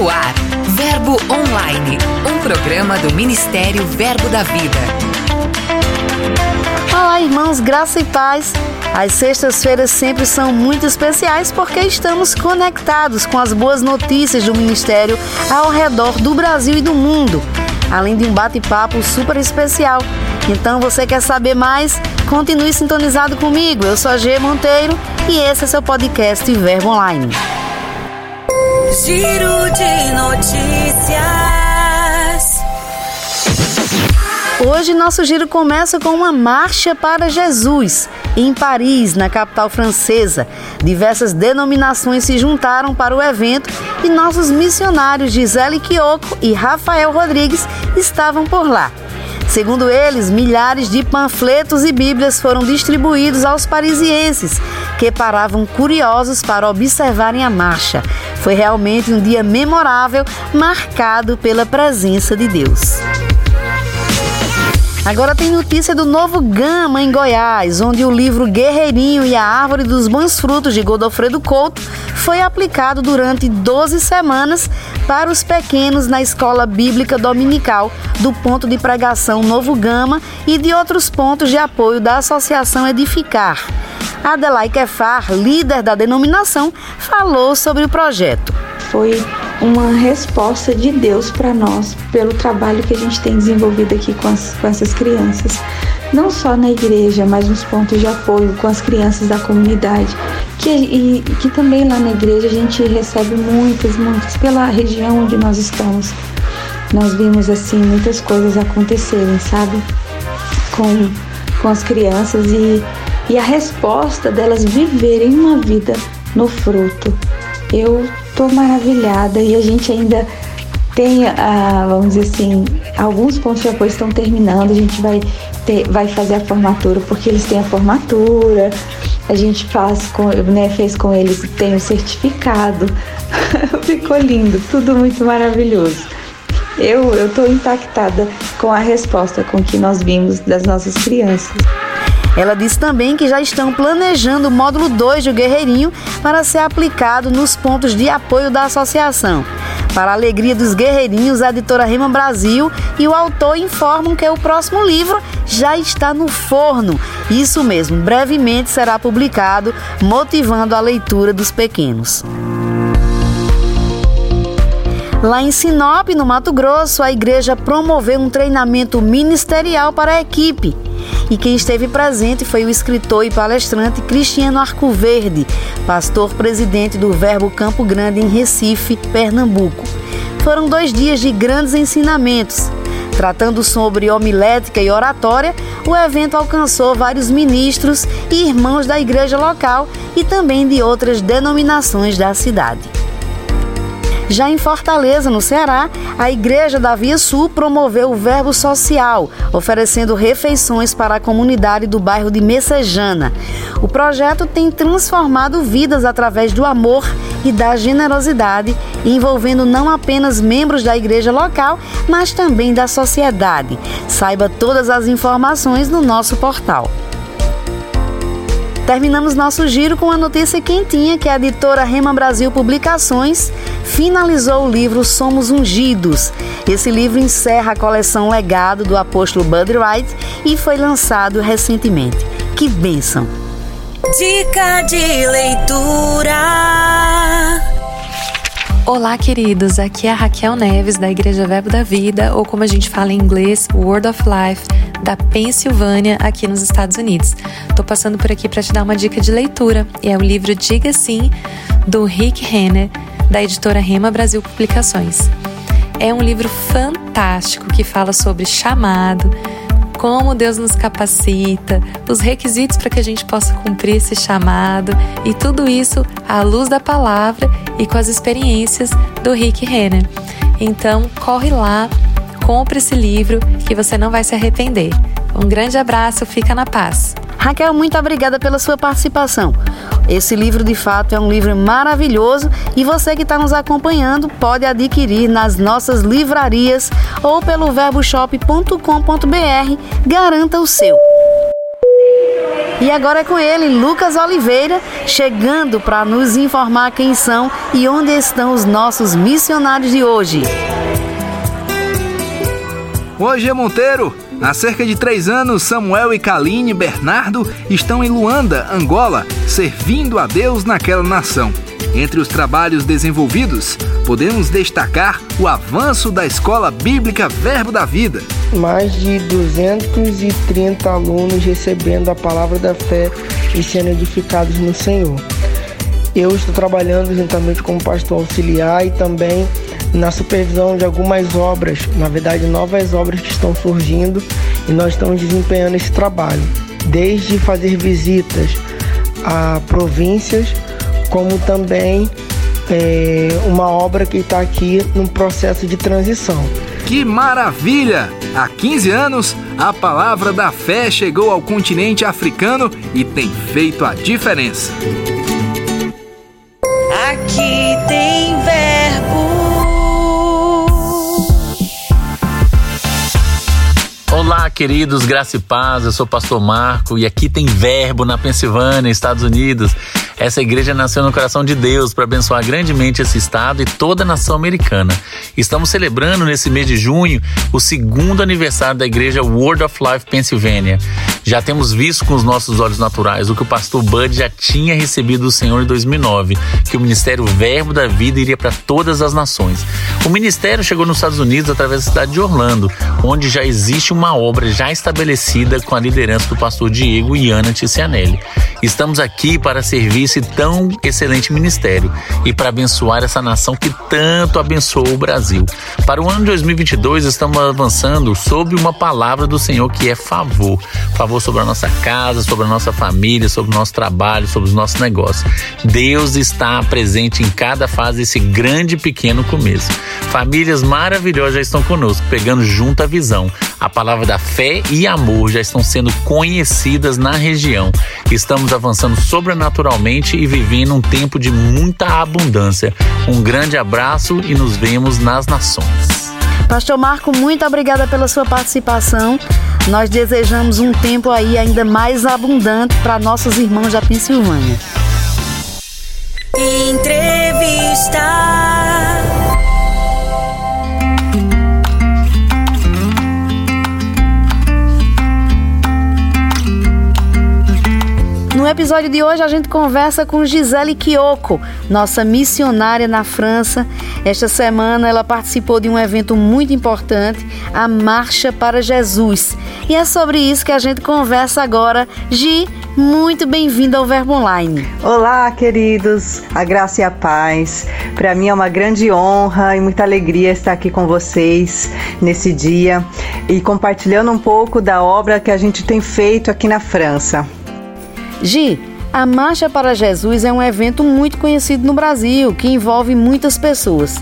No ar, Verbo Online, um programa do Ministério Verbo da Vida. Olá, irmãos, graça e paz. As sextas-feiras sempre são muito especiais porque estamos conectados com as boas notícias do Ministério ao redor do Brasil e do mundo, além de um bate-papo super especial. Então, você quer saber mais? Continue sintonizado comigo. Eu sou a G Monteiro e esse é seu podcast Verbo Online. Giro de notícias. Hoje nosso giro começa com uma marcha para Jesus. Em Paris, na capital francesa, diversas denominações se juntaram para o evento e nossos missionários Gisele Kiyoko e Rafael Rodrigues estavam por lá. Segundo eles, milhares de panfletos e bíblias foram distribuídos aos parisienses, que paravam curiosos para observarem a marcha. Foi realmente um dia memorável, marcado pela presença de Deus. Agora tem notícia do novo Gama em Goiás, onde o livro Guerreirinho e a Árvore dos Bons Frutos de Godofredo Couto foi aplicado durante 12 semanas para os pequenos na escola bíblica dominical do ponto de pregação Novo Gama e de outros pontos de apoio da Associação Edificar. Adelai Kefar, líder da denominação, falou sobre o projeto. Foi uma resposta de Deus para nós pelo trabalho que a gente tem desenvolvido aqui com, as, com essas crianças. Não só na igreja, mas nos pontos de apoio com as crianças da comunidade. Que, e, que também lá na igreja a gente recebe muitas, muitas pela região onde nós estamos. Nós vimos assim muitas coisas acontecerem, sabe? Com, com as crianças e, e a resposta delas viverem uma vida no fruto. Eu tô maravilhada e a gente ainda tem, ah, vamos dizer assim, alguns pontos de apoio estão terminando, a gente vai, ter, vai fazer a formatura, porque eles têm a formatura, a gente faz com, né, fez com eles, tem o certificado, ficou lindo, tudo muito maravilhoso. Eu, tô impactada com a resposta com que nós vimos das nossas crianças. Ela disse também que já estão planejando o módulo 2 do Guerreirinho para ser aplicado nos pontos de apoio da associação. Para a alegria dos guerreirinhos, a editora Rima Brasil e o autor informam que o próximo livro já está no forno. Isso mesmo, brevemente será publicado, motivando a leitura dos pequenos. Lá em Sinop, no Mato Grosso, a igreja promoveu um treinamento ministerial para a equipe. E quem esteve presente foi o escritor e palestrante Cristiano Arcoverde, pastor presidente do Verbo Campo Grande em Recife, Pernambuco. Foram dois dias de grandes ensinamentos. Tratando sobre homilética e oratória, o evento alcançou vários ministros e irmãos da igreja local e também de outras denominações da cidade. Já em Fortaleza, no Ceará, a Igreja da Via Sul promoveu o Verbo Social, oferecendo refeições para a comunidade do bairro de Messejana. O projeto tem transformado vidas através do amor e da generosidade, envolvendo não apenas membros da igreja local, mas também da sociedade. Saiba todas as informações no nosso portal. Terminamos nosso giro com a notícia quentinha que a editora Rema Brasil Publicações finalizou o livro Somos Ungidos. Esse livro encerra a coleção Legado do apóstolo Bud Wright e foi lançado recentemente. Que bênção! Dica de leitura. Olá, queridos. Aqui é a Raquel Neves da Igreja Verbo da Vida, ou como a gente fala em inglês, Word of Life da Pensilvânia, aqui nos Estados Unidos. Tô passando por aqui para te dar uma dica de leitura, e é o livro Diga Sim, do Rick Renner, da editora Rema Brasil Publicações. É um livro fantástico que fala sobre chamado, como Deus nos capacita, os requisitos para que a gente possa cumprir esse chamado e tudo isso à luz da palavra e com as experiências do Rick Renner. Então, corre lá, compre esse livro que você não vai se arrepender. Um grande abraço, fica na paz. Raquel, muito obrigada pela sua participação. Esse livro, de fato, é um livro maravilhoso e você que está nos acompanhando pode adquirir nas nossas livrarias ou pelo verboshop.com.br. Garanta o seu. E agora é com ele, Lucas Oliveira, chegando para nos informar quem são e onde estão os nossos missionários de hoje. Hoje é Monteiro. Há cerca de três anos, Samuel e Kaline Bernardo estão em Luanda, Angola, servindo a Deus naquela nação. Entre os trabalhos desenvolvidos, podemos destacar o avanço da Escola Bíblica Verbo da Vida. Mais de 230 alunos recebendo a palavra da fé e sendo edificados no Senhor. Eu estou trabalhando juntamente como pastor auxiliar e também na supervisão de algumas obras, na verdade, novas obras que estão surgindo e nós estamos desempenhando esse trabalho, desde fazer visitas a províncias, como também é, uma obra que está aqui no processo de transição. Que maravilha! Há 15 anos, a palavra da fé chegou ao continente africano e tem feito a diferença. Aqui tem Olá, queridos, graça e paz. Eu sou o pastor Marco e aqui tem Verbo na Pensilvânia, Estados Unidos. Essa igreja nasceu no coração de Deus para abençoar grandemente esse estado e toda a nação americana. Estamos celebrando nesse mês de junho o segundo aniversário da igreja Word of Life Pennsylvania. Já temos visto com os nossos olhos naturais o que o pastor Bud já tinha recebido do Senhor em 2009, que o ministério Verbo da Vida iria para todas as nações. O ministério chegou nos Estados Unidos através da cidade de Orlando, onde já existe uma obra já estabelecida com a liderança do pastor Diego e Ana Ticianelli. Estamos aqui para servir esse tão excelente ministério e para abençoar essa nação que tanto abençoou o Brasil. Para o ano de 2022, estamos avançando sobre uma palavra do Senhor que é favor. Favor sobre a nossa casa, sobre a nossa família, sobre o nosso trabalho, sobre os nossos negócios. Deus está presente em cada fase desse grande e pequeno começo. Famílias maravilhosas já estão conosco, pegando junto a visão. A palavra da fé e amor já estão sendo conhecidas na região. Estamos avançando sobrenaturalmente e vivendo um tempo de muita abundância. Um grande abraço e nos vemos nas nações. Pastor Marco, muito obrigada pela sua participação. Nós desejamos um tempo aí ainda mais abundante para nossos irmãos da Pensilvânia. Entrevista. Episódio de hoje a gente conversa com Gisele Kioko, nossa missionária na França. Esta semana ela participou de um evento muito importante, a Marcha para Jesus. E é sobre isso que a gente conversa agora. Gi, muito bem-vinda ao Verbo Online. Olá, queridos, a graça e a paz. Para mim é uma grande honra e muita alegria estar aqui com vocês nesse dia e compartilhando um pouco da obra que a gente tem feito aqui na França. Gi, a Marcha para Jesus é um evento muito conhecido no Brasil, que envolve muitas pessoas.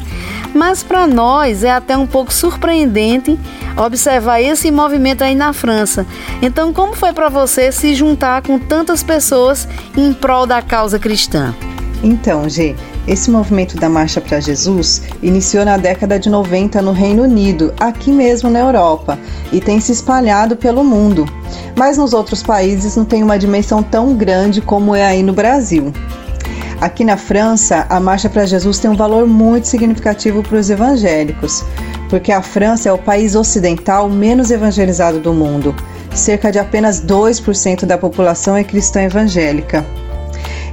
Mas para nós é até um pouco surpreendente observar esse movimento aí na França. Então, como foi para você se juntar com tantas pessoas em prol da causa cristã? Então, G, esse movimento da Marcha para Jesus iniciou na década de 90 no Reino Unido, aqui mesmo na Europa, e tem se espalhado pelo mundo. Mas nos outros países não tem uma dimensão tão grande como é aí no Brasil. Aqui na França, a Marcha para Jesus tem um valor muito significativo para os evangélicos, porque a França é o país ocidental menos evangelizado do mundo. Cerca de apenas 2% da população é cristã evangélica.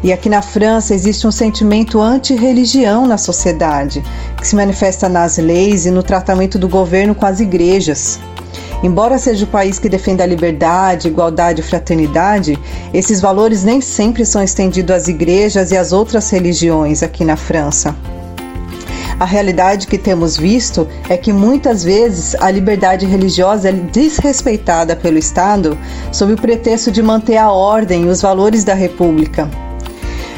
E aqui na França existe um sentimento anti-religião na sociedade, que se manifesta nas leis e no tratamento do governo com as igrejas. Embora seja o país que defende a liberdade, igualdade e fraternidade, esses valores nem sempre são estendidos às igrejas e às outras religiões aqui na França. A realidade que temos visto é que muitas vezes a liberdade religiosa é desrespeitada pelo Estado sob o pretexto de manter a ordem e os valores da República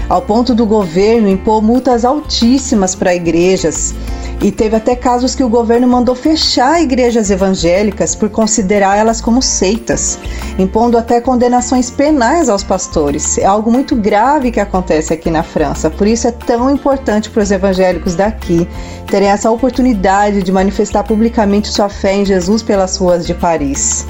ao ponto do governo impor multas altíssimas para igrejas. E teve até casos que o governo mandou fechar igrejas evangélicas por considerar elas como seitas, impondo até condenações penais aos pastores. É algo muito grave que acontece aqui na França, por isso é tão importante para os evangélicos daqui terem essa oportunidade de manifestar publicamente sua fé em Jesus pelas ruas de Paris.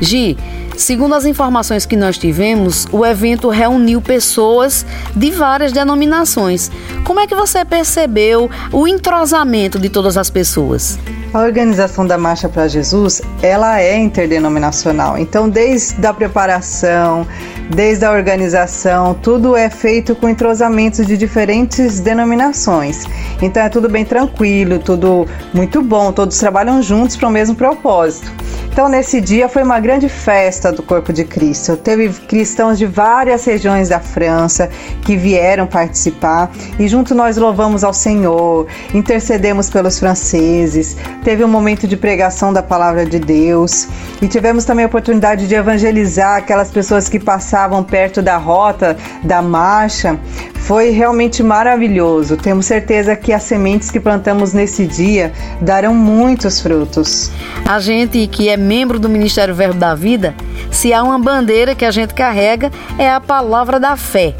Gi, Segundo as informações que nós tivemos, o evento reuniu pessoas de várias denominações. Como é que você percebeu o entrosamento de todas as pessoas? A organização da Marcha para Jesus, ela é interdenominacional. Então, desde a preparação, desde a organização, tudo é feito com entrosamento de diferentes denominações. Então, é tudo bem tranquilo, tudo muito bom, todos trabalham juntos para o mesmo propósito. Então, nesse dia foi uma grande festa do Corpo de Cristo. Teve cristãos de várias regiões da França que vieram participar e junto nós louvamos ao Senhor, intercedemos pelos franceses. Teve um momento de pregação da palavra de Deus e tivemos também a oportunidade de evangelizar aquelas pessoas que passavam perto da rota da marcha. Foi realmente maravilhoso. Temos certeza que as sementes que plantamos nesse dia darão muitos frutos. A gente que é membro do Ministério Verbo da Vida, se há uma bandeira que a gente carrega, é a palavra da fé.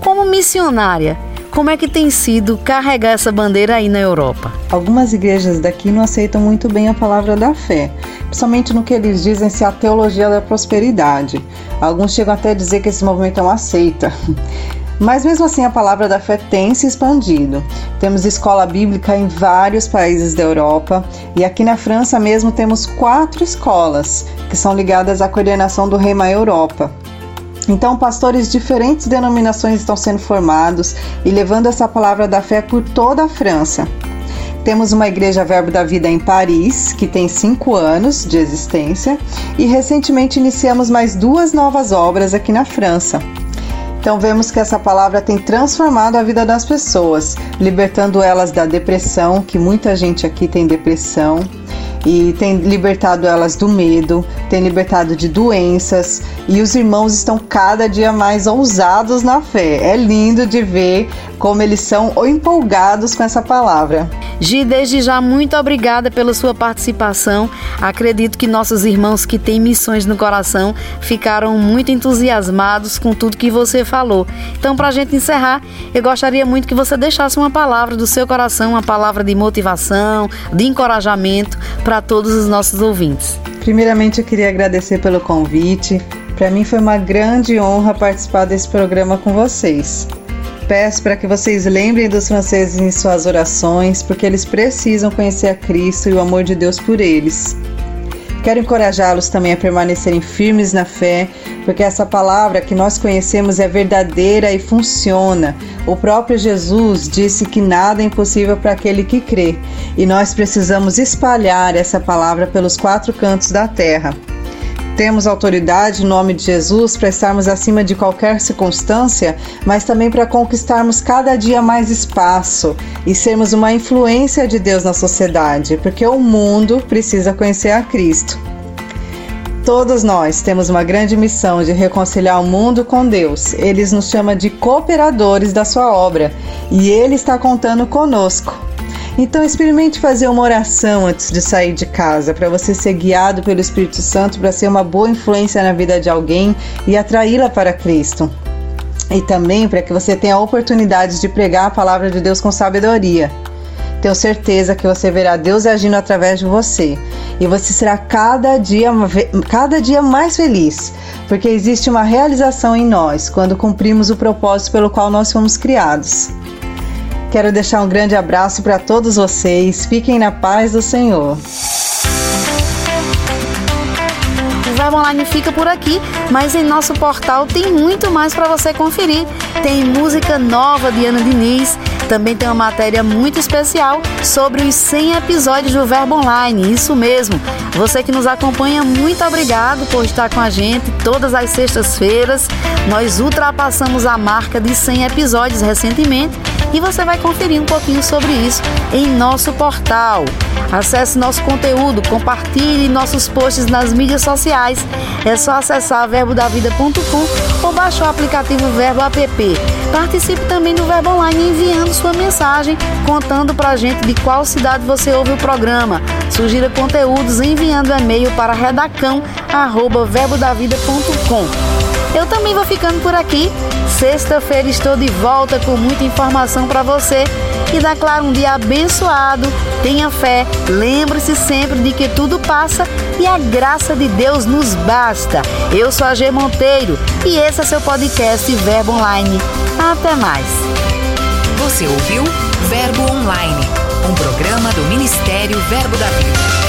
Como missionária, como é que tem sido carregar essa bandeira aí na Europa? Algumas igrejas daqui não aceitam muito bem a palavra da fé, principalmente no que eles dizem ser a teologia da prosperidade. Alguns chegam até a dizer que esse movimento é uma seita. Mas mesmo assim a palavra da fé tem se expandido. Temos escola bíblica em vários países da Europa e aqui na França mesmo temos quatro escolas que são ligadas à coordenação do Reima Europa. Então, pastores de diferentes denominações estão sendo formados e levando essa palavra da fé por toda a França. Temos uma igreja Verbo da Vida em Paris, que tem cinco anos de existência, e recentemente iniciamos mais duas novas obras aqui na França. Então vemos que essa palavra tem transformado a vida das pessoas, libertando elas da depressão, que muita gente aqui tem depressão, e tem libertado elas do medo, tem libertado de doenças, e os irmãos estão cada dia mais ousados na fé. É lindo de ver como eles são empolgados com essa palavra. Gi, desde já, muito obrigada pela sua participação. Acredito que nossos irmãos que têm missões no coração ficaram muito entusiasmados com tudo que você falou. Então, para a gente encerrar, eu gostaria muito que você deixasse uma palavra do seu coração, uma palavra de motivação, de encorajamento para todos os nossos ouvintes. Primeiramente, eu queria agradecer pelo convite. Para mim foi uma grande honra participar desse programa com vocês peço para que vocês lembrem dos franceses em suas orações, porque eles precisam conhecer a Cristo e o amor de Deus por eles. Quero encorajá-los também a permanecerem firmes na fé, porque essa palavra que nós conhecemos é verdadeira e funciona. O próprio Jesus disse que nada é impossível para aquele que crê, e nós precisamos espalhar essa palavra pelos quatro cantos da terra. Temos autoridade, em nome de Jesus, para estarmos acima de qualquer circunstância, mas também para conquistarmos cada dia mais espaço e sermos uma influência de Deus na sociedade, porque o mundo precisa conhecer a Cristo. Todos nós temos uma grande missão de reconciliar o mundo com Deus. Ele nos chama de cooperadores da sua obra e ele está contando conosco. Então experimente fazer uma oração antes de sair de casa, para você ser guiado pelo Espírito Santo para ser uma boa influência na vida de alguém e atraí-la para Cristo. E também para que você tenha oportunidades de pregar a palavra de Deus com sabedoria. Tenho certeza que você verá Deus agindo através de você e você será cada dia, cada dia mais feliz, porque existe uma realização em nós quando cumprimos o propósito pelo qual nós fomos criados. Quero deixar um grande abraço para todos vocês. Fiquem na paz do Senhor. Verbo Online fica por aqui, mas em nosso portal tem muito mais para você conferir. Tem música nova de Ana Diniz, também tem uma matéria muito especial sobre os 100 episódios do Verbo Online. Isso mesmo. Você que nos acompanha, muito obrigado por estar com a gente todas as sextas-feiras. Nós ultrapassamos a marca de 100 episódios recentemente e você vai conferir um pouquinho sobre isso em nosso portal. Acesse nosso conteúdo, compartilhe nossos posts nas mídias sociais. É só acessar verbodavida.com ou baixar o aplicativo Verbo App. Participe também do Verbo Online enviando sua mensagem contando pra gente de qual cidade você ouve o programa. Sugira conteúdos enviando e-mail para redacão@verbodavida.com. Eu também vou ficando por aqui. Sexta-feira estou de volta com muita informação para você. E dá claro um dia abençoado. Tenha fé, lembre-se sempre de que tudo passa e a graça de Deus nos basta. Eu sou a G Monteiro e esse é seu podcast Verbo Online. Até mais. Você ouviu Verbo Online, um programa do Ministério Verbo da Vida.